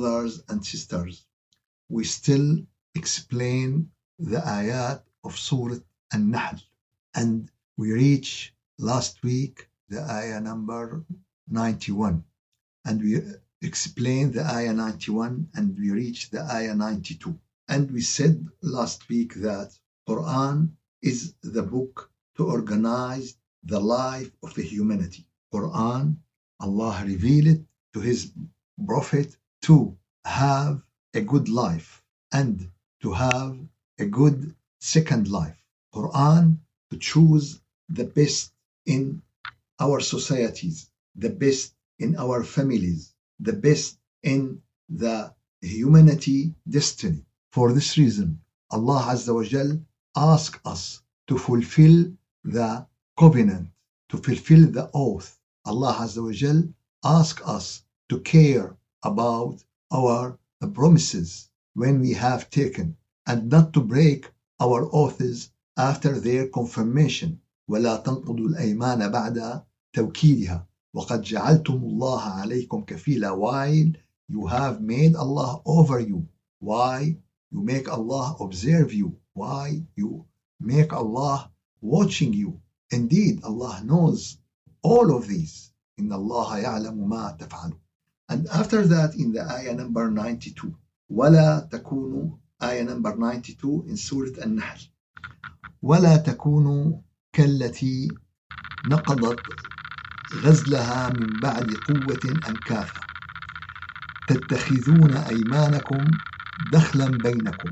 brothers and sisters, we still explain the ayat of Surah An-Nahl. And we reach last week the ayah number 91 and we explained the ayah 91 and we reached the ayah 92 and we said last week that Quran is the book to organize the life of the humanity. Quran, Allah revealed it to His Prophet to have a good life and to have a good second life. Quran to choose the best in our societies, the best in our families, the best in the humanity destiny. For this reason, Allah Azza wa Jal asked us to fulfill the covenant, to fulfill the oath. Allah Azza wa Jal asked us to care about our promises when we have taken and not to break our oaths after their confirmation ولا تنقضوا الأيمان بعد توكيدها وقد جعلتم الله عليكم كفيلا while you have made Allah over you why you make Allah observe you why you make Allah watching you indeed Allah knows all of these إن الله يعلم ما تفعلون And after that in the ayah number 92 ولا تكونوا ayah number 92 in Surah An-Nahl ولا تكونوا كالتي نقضت غزلها من بعد قوة أنكاثا تتخذون أيمانكم دخلا بينكم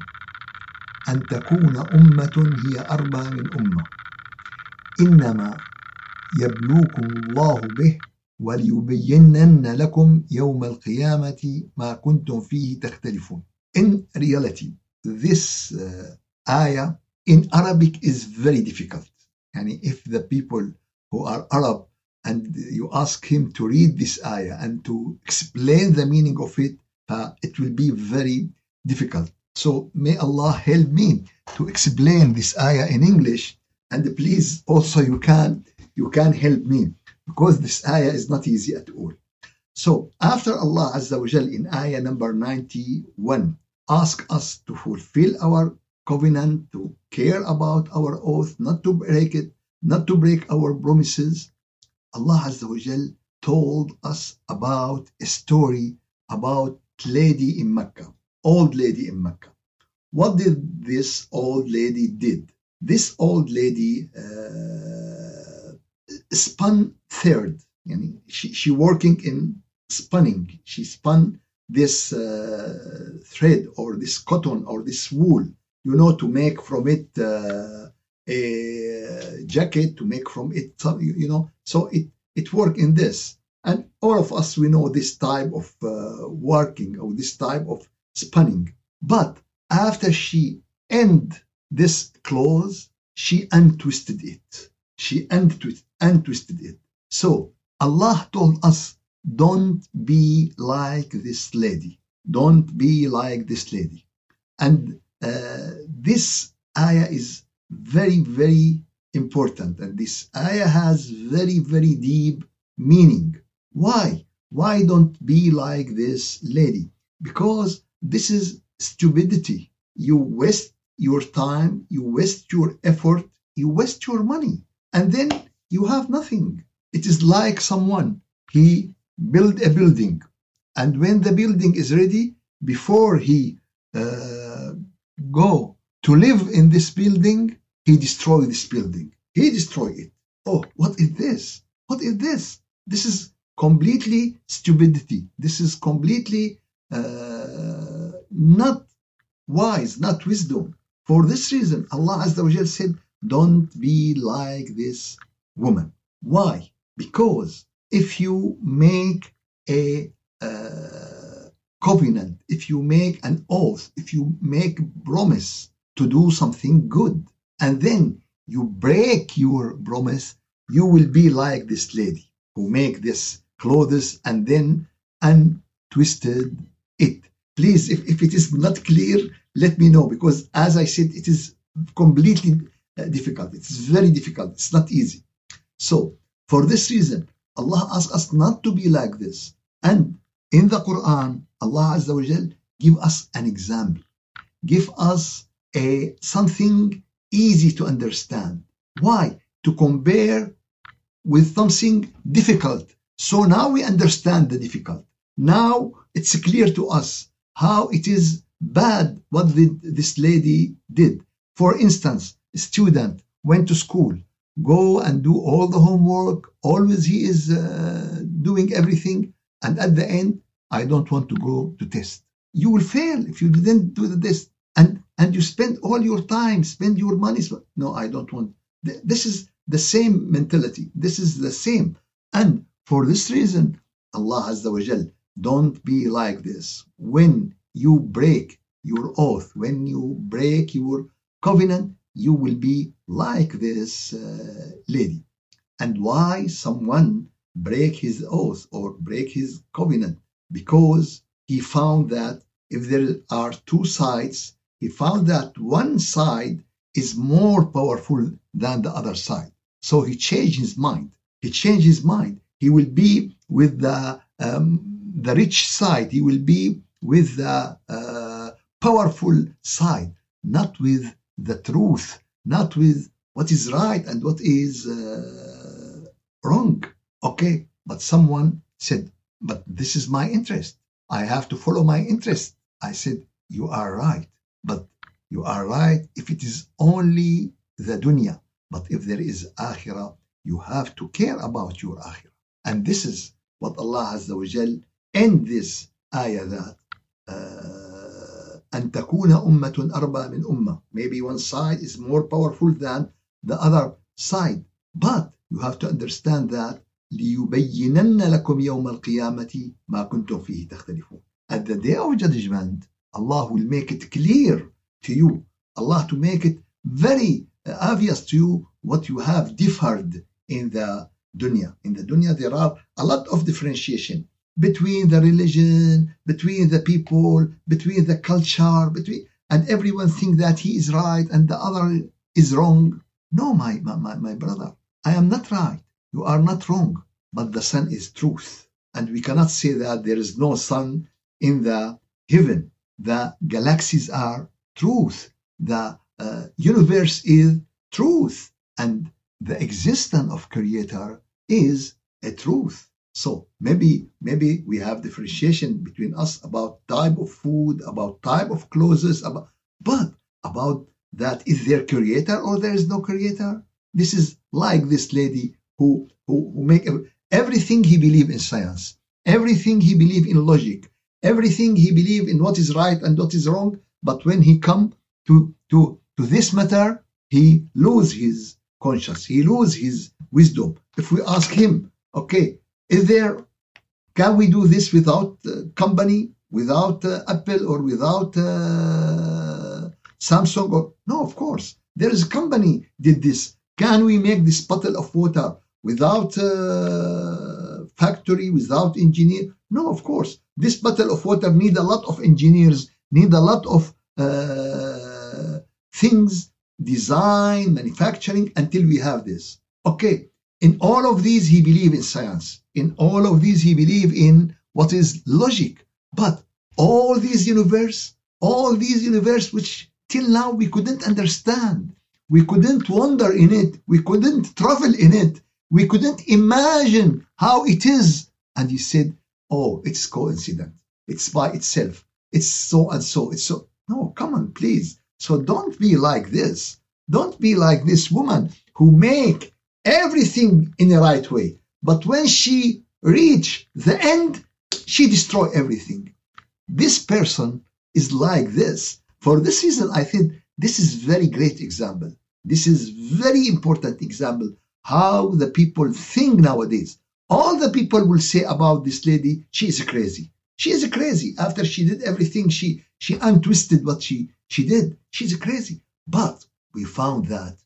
أن تكون أمة هي أربى من أمة إنما يبلوكم الله به وليبينن لكم يوم القيامة ما كنتم فيه تختلفون In reality, this uh, ayah in Arabic is very difficult. And if the people who are Arab and you ask him to read this ayah and to explain the meaning of it, uh, it will be very difficult. So may Allah help me to explain this ayah in English and please also you can you can help me because this ayah is not easy at all. So after Allah Azza wa Jal in ayah number 91 ask us to fulfill our covenant, to care about our oath, not to break it, not to break our promises, Allah Azza wa Jal told us about a story about lady in Mecca, old lady in Mecca. What did this old lady did? This old lady uh, spun third. Yani she, she working in spinning. She spun this uh, thread or this cotton or this wool, you know, to make from it uh, a jacket, to make from it, you know, so it, it work in this. And all of us, we know this type of uh, working or this type of spinning. But after she end this clothes, she untwisted it. She untwisted, untwisted it. So Allah told us don't be like this lady. Don't be like this lady. And uh, this ayah is very, very important. And this ayah has very, very deep meaning. Why? Why don't be like this lady? Because this is stupidity. You waste your time, you waste your effort, you waste your money, and then you have nothing. It is like someone, he build a building. And when the building is ready before he uh, go to live in this building he destroy this building. He destroy it. Oh what is this? What is this? This is completely stupidity. This is completely uh, not wise not wisdom. For this reason allah azza wa said don't be like this woman why because if you make a uh, covenant, if you make an oath, if you make promise to do something good, and then you break your promise, you will be like this lady who make this clothes and then untwisted it. Please, if, if it is not clear, let me know because as I said, it is completely uh, difficult. It's very difficult. It's not easy. So for this reason, Allah asks us not to be like this. And In the Quran, Allah Azza wa Jal give us an example, give us a something easy to understand. Why? To compare with something difficult. So now we understand the difficult. Now it's clear to us how it is bad what this lady did. For instance, a student went to school, go and do all the homework, always he is uh, doing everything, and at the end, I don't want to go to test. You will fail if you didn't do the test. And, and you spend all your time, spend your money. No, I don't want. This is the same mentality. This is the same. And for this reason, Allah Azza wa Jal, don't be like this. When you break your oath, when you break your covenant, you will be like this uh, lady. And why someone break his oath or break his covenant? Because he found that if there are two sides, he found that one side is more powerful than the other side. So he changed his mind. He changed his mind. He will be with the um, the rich side. He will be with the uh, powerful side, not with the truth, not with what is right and what is uh, wrong. Okay, but someone said, but this is my interest. I have to follow my interest. I said, you are right, but you are right if it is only the dunya. But if there is akhirah, you have to care about your akhirah. And this is what Allah Azza wa Jal end this ayah that أن تكون أمة أربى من أمة. Maybe one side is more powerful than the other side. But you have to understand that ليبينن لكم يوم القيامة ما كنتم فيه تختلفون. At the day of judgment, Allah will make it clear to you. Allah to make it very obvious to you what you have differed in the dunya. In the dunya, there are a lot of differentiation between the religion, between the people, between the culture, between and everyone think that he is right and the other is wrong. No, my, my, my brother, I am not right. You are not wrong, but the sun is truth. And we cannot say that there is no sun in the heaven. The galaxies are truth. The uh, universe is truth. And the existence of creator is a truth. So maybe maybe we have differentiation between us about type of food, about type of clothes, about but about that is there creator or there is no creator. This is like this lady who who, who make everything he believe in science, everything he believe in logic, everything he believe in what is right and what is wrong. But when he come to to to this matter, he lose his conscience, he lose his wisdom. If we ask him, okay, is there, can we do this without uh, company, without uh, Apple or without uh, Samsung? Or, no, of course. There is a company did this. Can we make this bottle of water without uh, factory, without engineer? No, of course. This bottle of water need a lot of engineers, need a lot of uh, things, design, manufacturing until we have this. Okay, in all of these, he believed in science. In all of these, he believed in what is logic. But all these universe, all these universe, which till now we couldn't understand, we couldn't wonder in it, we couldn't travel in it, we couldn't imagine how it is. And he said, "Oh, it's coincident. It's by itself. It's so and so. It's so." No, come on, please. So don't be like this. Don't be like this woman who make everything in the right way. But when she reach the end, she destroy everything. This person is like this. For this reason, I think this is very great example. This is very important example how the people think nowadays. All the people will say about this lady, she is crazy. She is crazy. After she did everything, she she untwisted what she she did. She's crazy. But we found that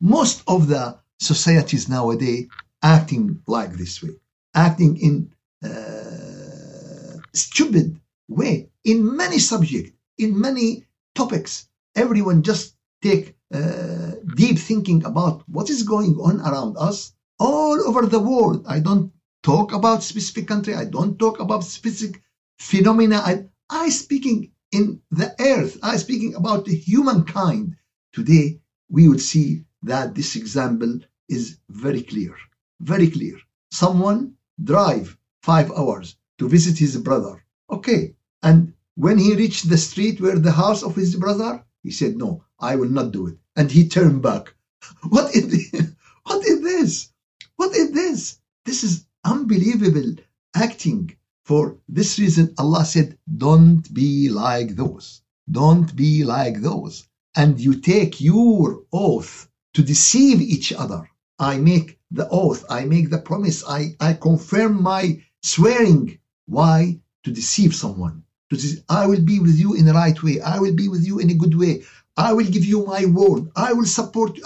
most of the societies nowadays acting like this way, acting in uh, stupid way in many subjects, in many topics. Everyone just take uh, deep thinking about what is going on around us all over the world. I don't talk about specific country. I don't talk about specific phenomena. I, I speaking in the earth. I speaking about the humankind. Today, we would see that this example is very clear. Very clear. Someone drive five hours to visit his brother. Okay. And when he reached the street where the house of his brother, he said, No, I will not do it. And he turned back. What is this? What is this? What is this? This is unbelievable acting. For this reason, Allah said, Don't be like those. Don't be like those. And you take your oath to deceive each other. I make the oath, I make the promise, I, I confirm my swearing. Why? To deceive someone. To I will be with you in the right way. I will be with you in a good way. I will give you my word. I will support you.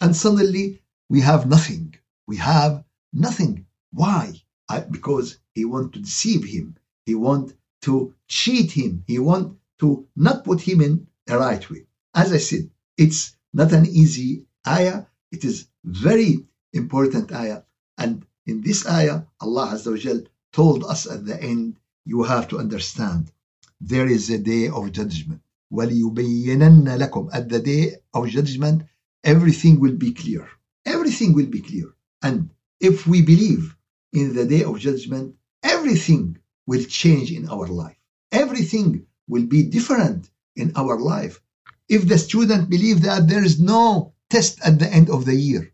And suddenly we have nothing. We have nothing. Why? I, because he want to deceive him. He want to cheat him. He want to not put him in the right way. As I said, it's not an easy ayah. It is very important ayah. And in this ayah, Allah Azza wa told us at the end, you have to understand, there is a day of judgment. وَلِيُبَيِّنَنَّ لَكُمْ At the day of judgment, everything will be clear. Everything will be clear. And if we believe in the day of judgment, everything will change in our life. Everything will be different in our life. If the student believe that there is no test at the end of the year,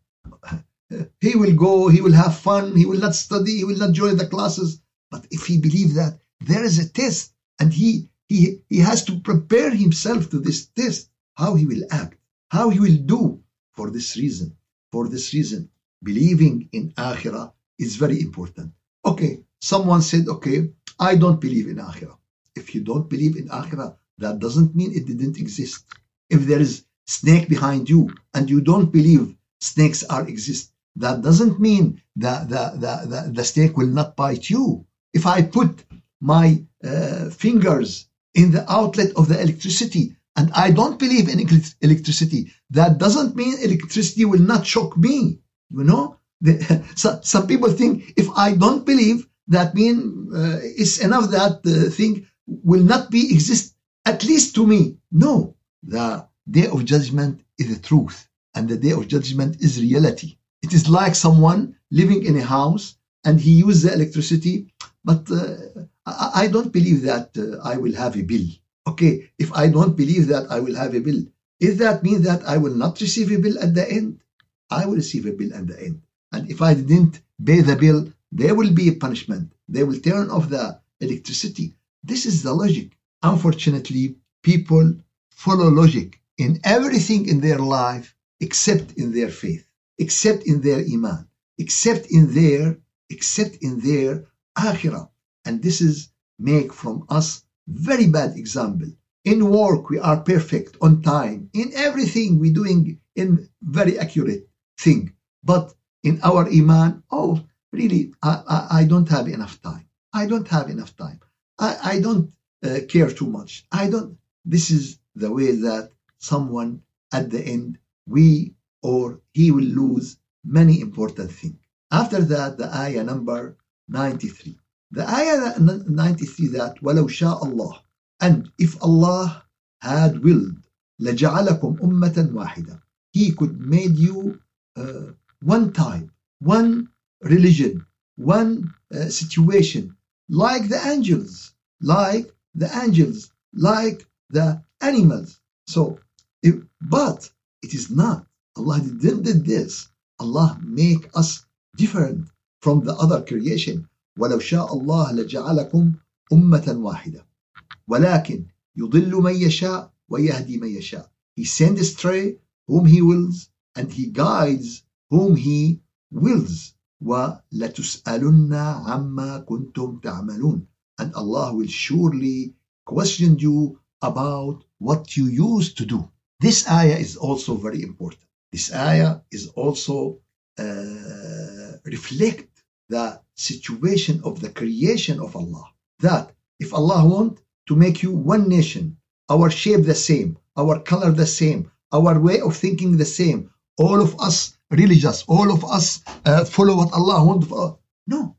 he will go, he will have fun, he will not study, he will not join the classes. But if he believe that there is a test and he he he has to prepare himself to this test, how he will act, how he will do for this reason. For this reason, believing in akhirah is very important. Okay, someone said, okay, I don't believe in akhirah. If you don't believe in akhirah, that doesn't mean it didn't exist. If there is snake behind you and you don't believe snakes are exist, that doesn't mean that the, the, the, the snake will not bite you. If I put my uh, fingers in the outlet of the electricity and I don't believe in electricity, that doesn't mean electricity will not shock me. You know, the, so, some people think if I don't believe, that mean uh, it's enough that the thing will not be exist at least to me. No, the day of judgment is the truth, and the day of judgment is reality. It is like someone living in a house and he uses the electricity, but uh, I, I, don't believe that uh, I will have a bill. Okay, if I don't believe that I will have a bill, is that mean that I will not receive a bill at the end? I will receive a bill at the end. And if I didn't pay the bill, there will be a punishment. They will turn off the electricity. This is the logic. Unfortunately, people follow logic in everything in their life except in their faith, except in their iman, except in their except in their akhirah. And this is make from us very bad example. In work, we are perfect on time. In everything, we doing in very accurate thing. But in our iman, oh, really, I, I, I don't have enough time. I don't have enough time. I, I don't uh, care too much. I don't. This is the way that someone at the end, we or he will lose many important things. After that, the ayah number 93. The ayah 93 that, وَلَوْ شَاءَ اللَّهُ And if Allah had willed, لَجَعَلَكُمْ أُمَّةً وَاحِدًا He could made you uh, one type, one religion, one uh, situation, like the angels, like the angels, like the animals. So, if, but it is not. Allah didn't do this. Allah make us different from the other creation. ولو شاء الله لجعلكم أمة واحدة ولكن يضل من يشاء ويهدي من يشاء He sends astray whom he wills and he guides whom he wills وَلَتُسْأَلُنَّ عَمَّا كُنْتُمْ تَعْمَلُونَ and Allah will surely question you about what you used to do. this ayah is also very important. This ayah is also uh, reflect the situation of the creation of Allah. That if Allah want to make you one nation, our shape the same, our color the same, our way of thinking the same, all of us religious, all of us uh, follow what Allah wants. No,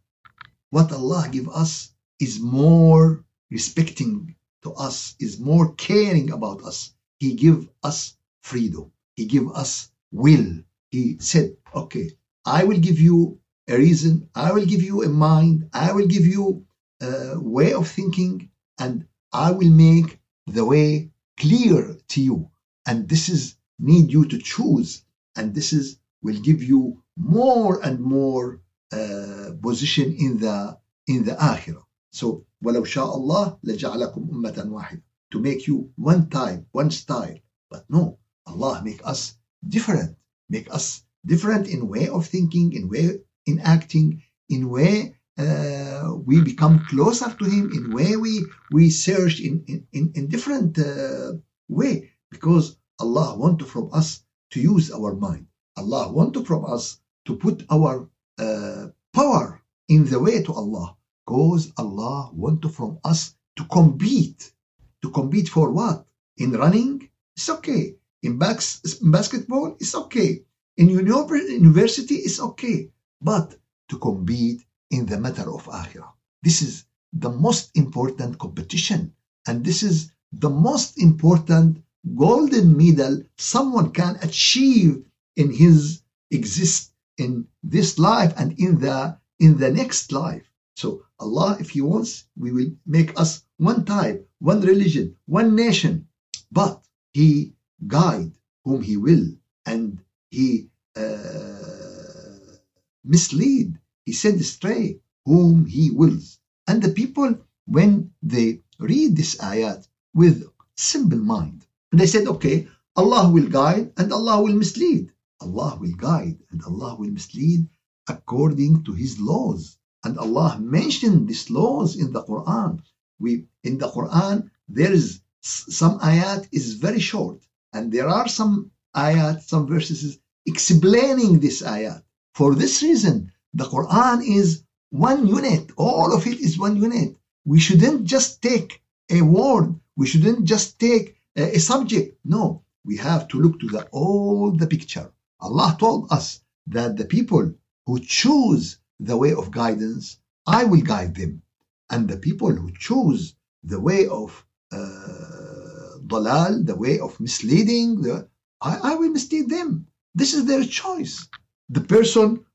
what Allah give us is more respecting to us, is more caring about us. He give us freedom. He give us will. He said, okay, I will give you a reason. I will give you a mind. I will give you a way of thinking and I will make the way clear to you. And this is need you to choose. And this is will give you more and more uh, position in the in the akhirah. So ولو شاء الله لجعلكم أمة واحدة to make you one type, one style. But no, Allah make us different, make us different in way of thinking, in way in acting, in way uh, we become closer to Him, in way we we search in in in different uh, way because Allah want from us to use our mind. Allah want from us to put our uh, power in the way to Allah because Allah want from us to compete. To compete for what? In running, it's okay. In bas- basketball, it's okay. In university, it's okay. But to compete in the matter of akhirah. This is the most important competition. And this is the most important golden medal someone can achieve in his exist in this life and in the in the next life. So Allah, if He wants, we will make us one type, one religion, one nation. But He guide whom He will, and He uh, mislead, He send astray whom He wills. And the people, when they read this ayat with simple mind, they said, okay, Allah will guide and Allah will mislead. Allah will guide and Allah will mislead according to His laws. And Allah mentioned these laws in the Quran. We in the Quran there is some ayat is very short, and there are some ayat, some verses explaining this ayat. For this reason, the Quran is one unit. All of it is one unit. We shouldn't just take a word. We shouldn't just take a, a subject. No, we have to look to the all the picture. Allah told us that the people who choose the way of guidance, I will guide them. And the people who choose the way of uh, dalal, the way of misleading, the, I, I will mislead them. This is their choice. The person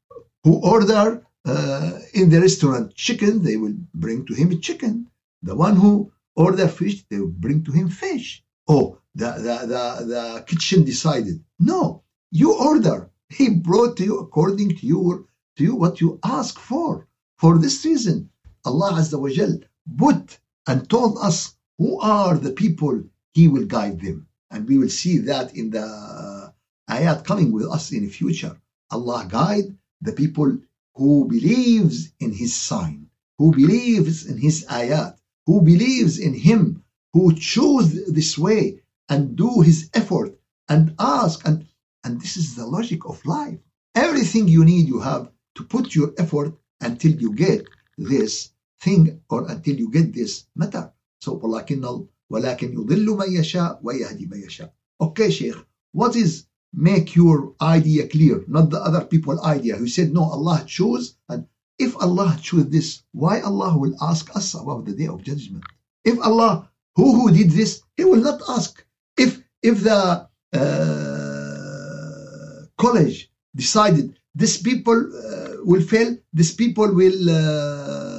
who order uh, in the restaurant chicken, they will bring to him chicken. The one who order fish, they will bring to him fish. Oh, the, the, the, the kitchen decided. No, you order. He brought to you according to your to you what you ask for. For this reason, Allah Azza wa Jal put and told us who are the people He will guide them. And we will see that in the uh, ayat coming with us in the future. Allah guide the people who believes in His sign, who believes in His ayat, who believes in Him, who choose this way and do His effort and ask and and this is the logic of life. Everything you need, you have to put your effort until you get this thing or until you get this matter. So ولكن ولكن يضل من يشاء ويهدي من يشاء. Okay, Sheikh, what is make your idea clear, not the other people idea who said no, Allah choose and if Allah choose this, why Allah will ask us about the day of judgment? If Allah who who did this, He will not ask. If if the uh, college decided these people uh, will fail, these people will uh,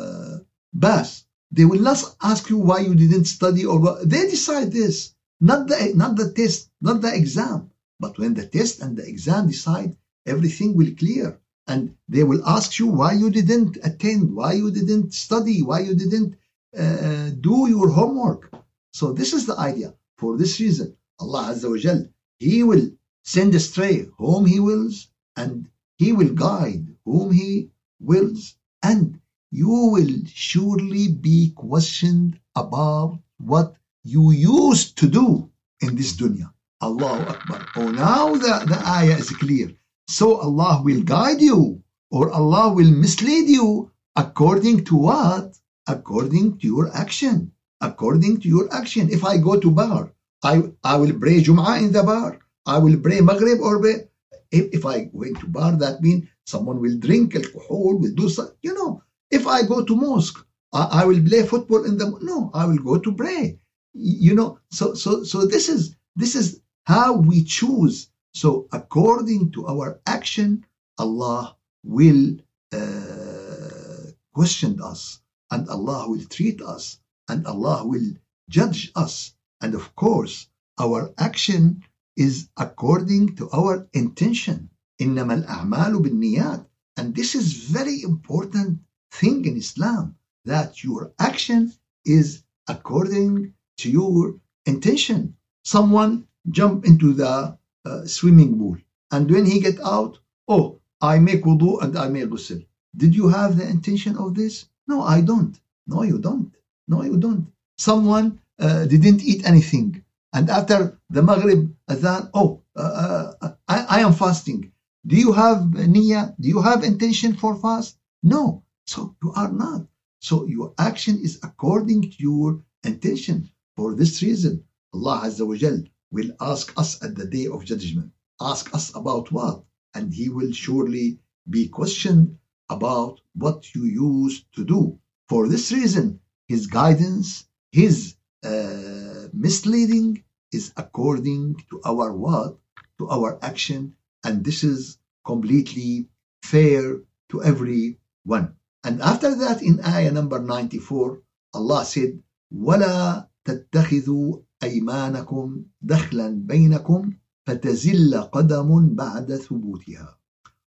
pass. They will not ask you why you didn't study or what. They decide this, not the not the test, not the exam. But when the test and the exam decide, everything will clear, and they will ask you why you didn't attend, why you didn't study, why you didn't uh, do your homework. So this is the idea. For this reason, Allah Azza wa Jal, He will send astray whom He wills, and he will guide whom He wills, and you will surely be questioned about what you used to do in this dunya. Allahu Akbar. Oh, now the, the ayah is clear. So Allah will guide you or Allah will mislead you according to what? According to your action. According to your action. If I go to bar, I, I will pray Jum'ah in the bar. I will pray Maghrib or pray if, if I went to bar, that means someone will drink alcohol, will do something, you know. If I go to mosque, I, I will play football in the no, I will go to pray. You know, so so so this is this is how we choose. So according to our action, Allah will uh, question us, and Allah will treat us, and Allah will judge us. And of course, our action is according to our intention. إنما الأعمال بالنيات. And this is very important thing in Islam that your action is according to your intention. Someone jump into the uh, swimming pool and when he get out, oh, I make wudu and I make ghusl. Did you have the intention of this? No, I don't. No, you don't. No, you don't. Someone uh, didn't eat anything and after the Maghrib Adhan, oh, uh, uh, I, I am fasting. Do you have niyyah? Do you have intention for fast? No. So you are not. So your action is according to your intention. For this reason, Allah Azza wa Jal will ask us at the day of judgment. Ask us about what? And He will surely be questioned about what you used to do. For this reason, His guidance, His uh, misleading is according to our what? To our action. And this is completely fair to everyone. And after that, in ayah number 94, Allah said, وَلَا تَتَّخِذُوا أَيْمَانَكُمْ دَخْلًا بَيْنَكُمْ فتزل قدم بعد ثبوتها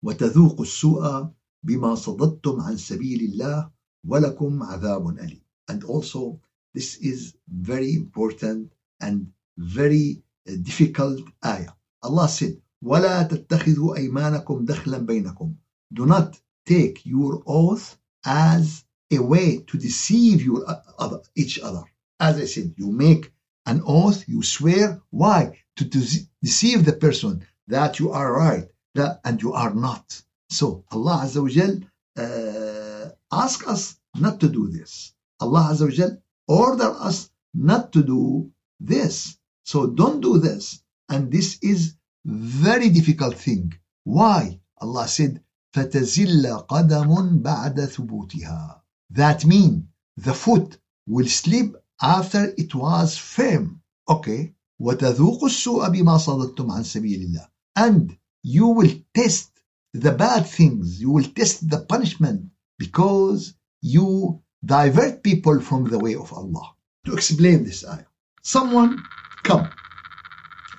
وتذوقوا السوء بما صددتم عن سبيل الله ولكم عذاب أليم. And also, this is very important and very difficult ayah. Allah said, وَلَا تَتَّخِذُوا أَيْمَانَكُمْ دَخْلًا بَيْنَكُمْ Do not take your oath as a way to deceive you, other, each other. As I said, you make an oath, you swear. Why? To deceive the person that you are right that, and you are not. So Allah Azza wa Jal uh, ask us not to do this. Allah Azza wa Jal order us not to do this. So don't do this. And this is very difficult thing. Why? Allah said, فَتَزِلَّ قَدَمٌ بَعْدَ ثُبُوتِهَا That mean the foot will slip after it was firm. Okay. وَتَذُوقُ السُّوءَ بِمَا صَدَدتُّمْ عَنْ سَبِيلِ اللَّهِ And you will test the bad things. You will test the punishment because you divert people from the way of Allah. To explain this ayah, someone come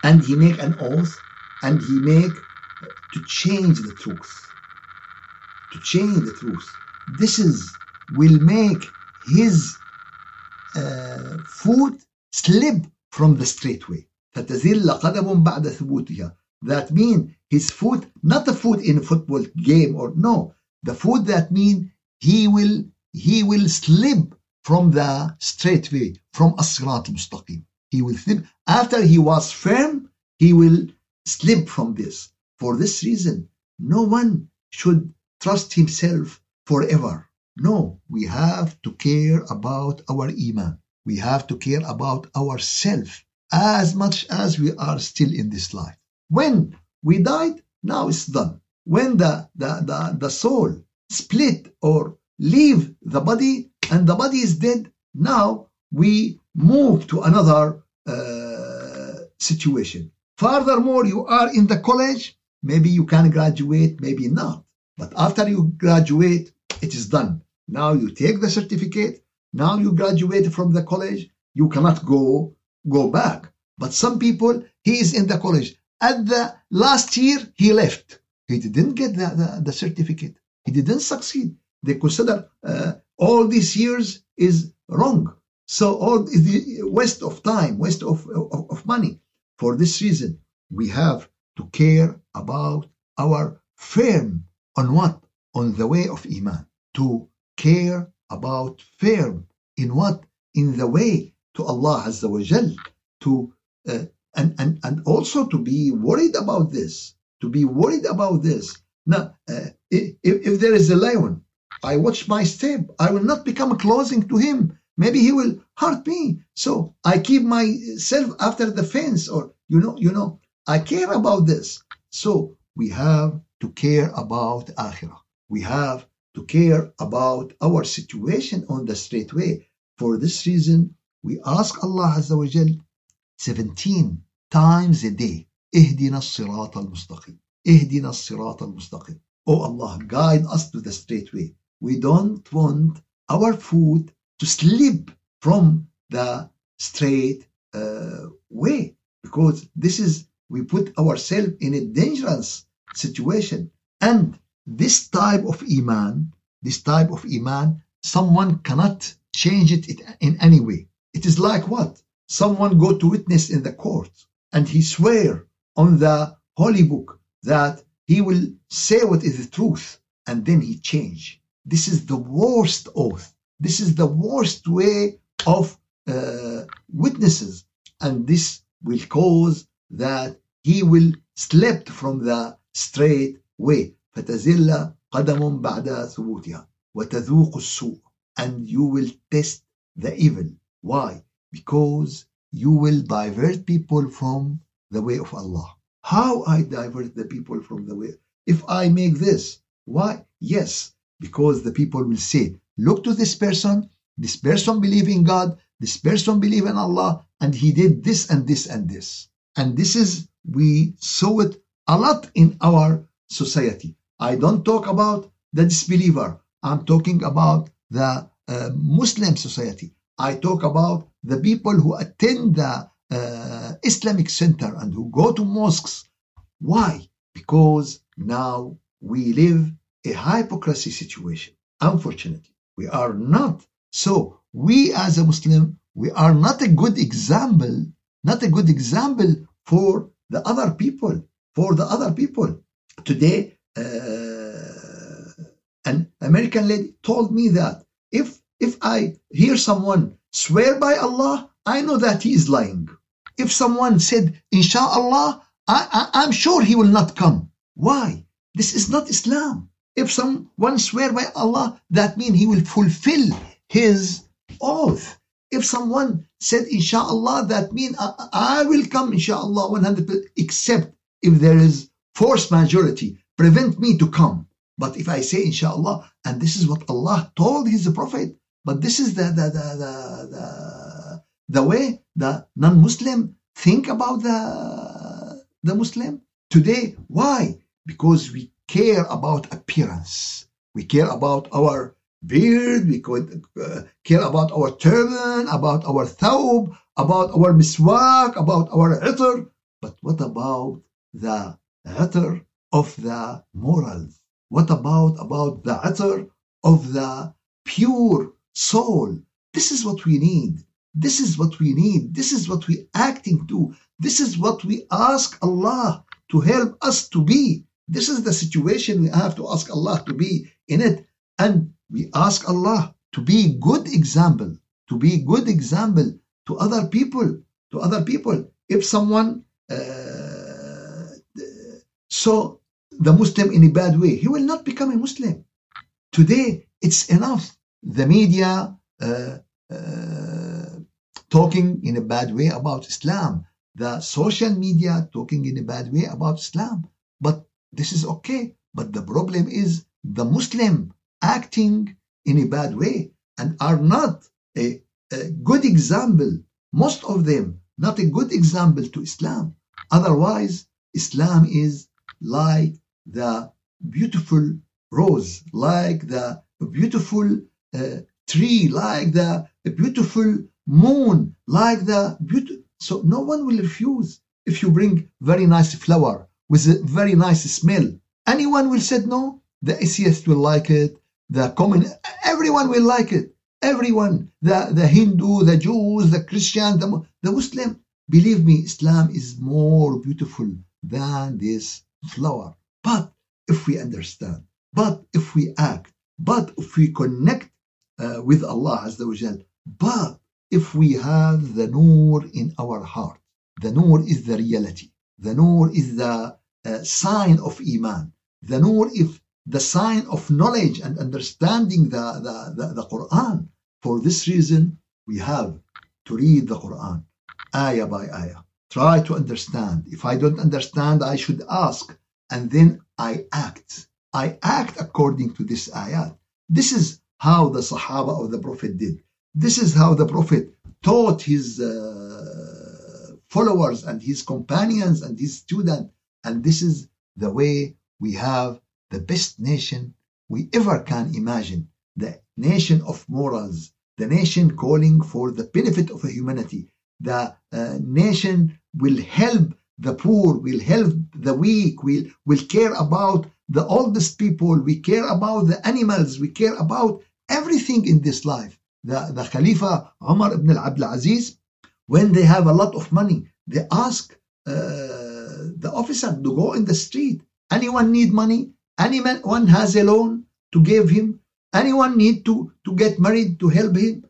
and he make an oath and he make to change the truth. To change the truth. This is will make his uh, foot slip from the straight way. فتزل قدم بعد ثبوتها. That mean his foot, not the foot in a football game or no, the foot that mean he will he will slip from the straight way, from as-sirat mustaqim. He will slip after he was firm. He will slip from this. For this reason, no one should trust himself forever. No, we have to care about our iman. We have to care about ourselves as much as we are still in this life. When we died, now it's done. When the, the, the, the soul split or leave the body and the body is dead, now we move to another uh, situation. Furthermore, you are in the college, maybe you can graduate, maybe not. But after you graduate, it is done. Now you take the certificate. Now you graduate from the college. You cannot go go back. But some people, he is in the college. At the last year, he left. He didn't get the, the, the certificate. He didn't succeed. They consider uh, all these years is wrong. So all is the waste of time, waste of, of, of money. For this reason, we have to care about our firm on what? On the way of Iman. To care about firm in what? In the way to Allah Azza wa Jal, to uh, and, and and also to be worried about this, to be worried about this. Now, uh, if, if there is a lion, I watch my step. I will not become closing to him. Maybe he will hurt me. So I keep myself after the fence, or you know, you know, I care about this. So we have to care about akhirah. We have to care about our situation on the straight way. For this reason, we ask Allah Azza wa Jal 17 times a day. اهدنا الصراط المستقيم. اهدنا الصراط المستقيم. Oh Allah, guide us to the straight way. We don't want our foot to slip from the straight uh, way because this is we put ourselves in a dangerous situation. And this type of iman this type of iman someone cannot change it in any way. It is like what? Someone go to witness in the court and he swear on the holy book that he will say what is the truth and then he change. This is the worst oath. This is the worst way of uh, witnesses. And this will cause that he will slip from the straight way فتزل قدم بعد ثبوتها وتذوق السوء and you will test the evil why because you will divert people from the way of Allah how I divert the people from the way if I make this why yes because the people will say look to this person this person believe in God this person believe in Allah and he did this and this and this. And this is, we saw it a lot in our society. I don't talk about the disbeliever. I'm talking about the uh, Muslim society. I talk about the people who attend the uh, Islamic center and who go to mosques. Why? Because now we live a hypocrisy situation. Unfortunately, we are not. So we as a Muslim, we are not a good example, not a good example for the other people, for the other people. Today, uh, an American lady told me that if if I hear someone swear by Allah, I know that he is lying. If someone said, Inshallah, I, I, am sure he will not come. Why? This is not Islam. If someone swear by Allah, that means he will fulfill his oath. If someone said inshallah, that means I, I will come inshallah 100%, except if there is force majority, prevent me to come. But if I say inshallah, and this is what Allah told his prophet, but this is the the the the, the, the way the non-Muslim think about the the Muslim today. Why? Because we care about appearance. We care about our beard, we could uh, care about our turban, about our thawb, about our miswak, about our itar. But what about the itar of the morals? What about about the itar of the pure soul? This is what we need. This is what we need. This is what we acting to. This is what we ask Allah to help us to be. This is the situation we have to ask Allah to be in it. And we ask Allah to be good example, to be good example to other people, to other people. If someone uh, saw the Muslim in a bad way, he will not become a Muslim. Today, it's enough. The media uh, uh, talking in a bad way about Islam, the social media talking in a bad way about Islam. But this is okay. But the problem is the Muslim acting in a bad way and are not a, a good example, most of them not a good example to Islam. Otherwise, Islam is like the beautiful rose, like the beautiful uh, tree, like the beautiful moon, like the beautiful. So no one will refuse if you bring very nice flower with a very nice smell. Anyone will say no. The atheist will like it the common, everyone will like it. Everyone, the, the Hindu, the Jews, the Christian, the, the Muslim. Believe me, Islam is more beautiful than this flower. But if we understand, but if we act, but if we connect uh, with Allah Azza wa Jal, but if we have the nur in our heart, the nur is the reality. The nur is the uh, sign of Iman. The nur is the sign of knowledge and understanding the, the, the, the Quran. For this reason, we have to read the Quran ayah by ayah. Try to understand. If I don't understand, I should ask. And then I act. I act according to this ayat. This is how the Sahaba of the Prophet did. This is how the Prophet taught his uh, followers and his companions and his students. And this is the way we have the best nation we ever can imagine. The nation of morals, the nation calling for the benefit of humanity. The uh, nation will help the poor, will help the weak, will, will care about the oldest people, we care about the animals, we care about everything in this life. The, the Khalifa Umar ibn al Aziz, when they have a lot of money, they ask uh, the officer to go in the street. Anyone need money? Anyone has a loan to give him? Anyone need to, to get married to help him?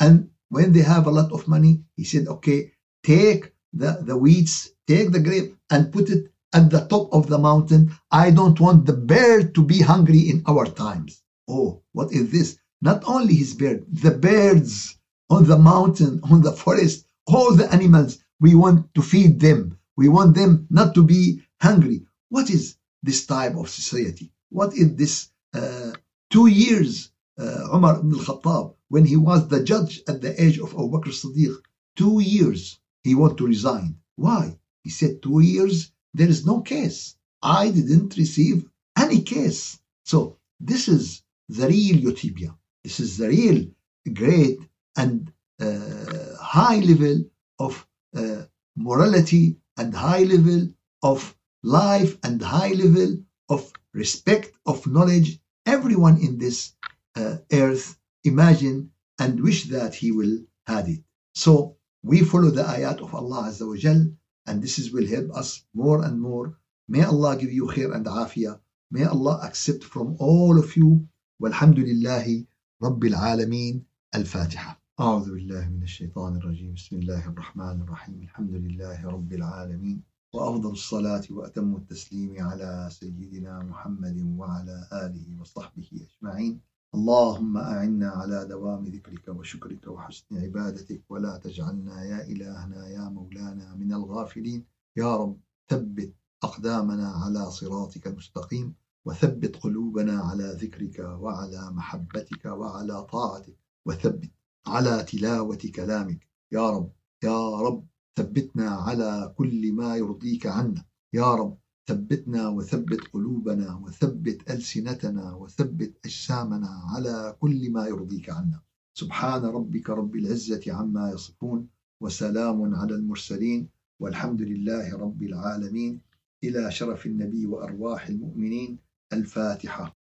And when they have a lot of money, he said, okay, take the, the weeds, take the grape and put it at the top of the mountain. I don't want the bird to be hungry in our times. Oh, what is this? Not only his bird, the birds on the mountain, on the forest, all the animals, we want to feed them. We want them not to be hungry. What is this type of society? What is this uh, two years uh, Umar ibn al-Khattab, when he was the judge at the age of Abu Bakr Siddiq, two years he want to resign. Why? He said two years there is no case. I didn't receive any case. So this is the real utopia. This is the real great and uh, high level of uh, morality and high level of life and high level of respect of knowledge. Everyone in this uh, earth imagine and wish that he will had it. So we follow the ayat of Allah Azza wa Jal and this is will help us more and more. May Allah give you khair and afiyah. May Allah accept from all of you. والحمد لله رب العالمين الفاتحة أعوذ بالله من الشيطان الرجيم بسم الله الرحمن الرحيم الحمد لله رب العالمين وأفضل الصلاة وأتم التسليم على سيدنا محمد وعلى آله وصحبه أجمعين اللهم أعنا على دوام ذكرك وشكرك وحسن عبادتك ولا تجعلنا يا إلهنا يا مولانا من الغافلين. يا رب ثبت أقدامنا على صراطك المستقيم وثبت قلوبنا على ذكرك وعلى محبتك وعلى طاعتك وثبت على تلاوة كلامك. يا رب يا رب ثبتنا على كل ما يرضيك عنا. يا رب ثبتنا وثبت قلوبنا وثبت ألسنتنا وثبت أجسامنا على كل ما يرضيك عنا. سبحان ربك رب العزة عما يصفون وسلام على المرسلين والحمد لله رب العالمين. إلى شرف النبي وأرواح المؤمنين. الفاتحة.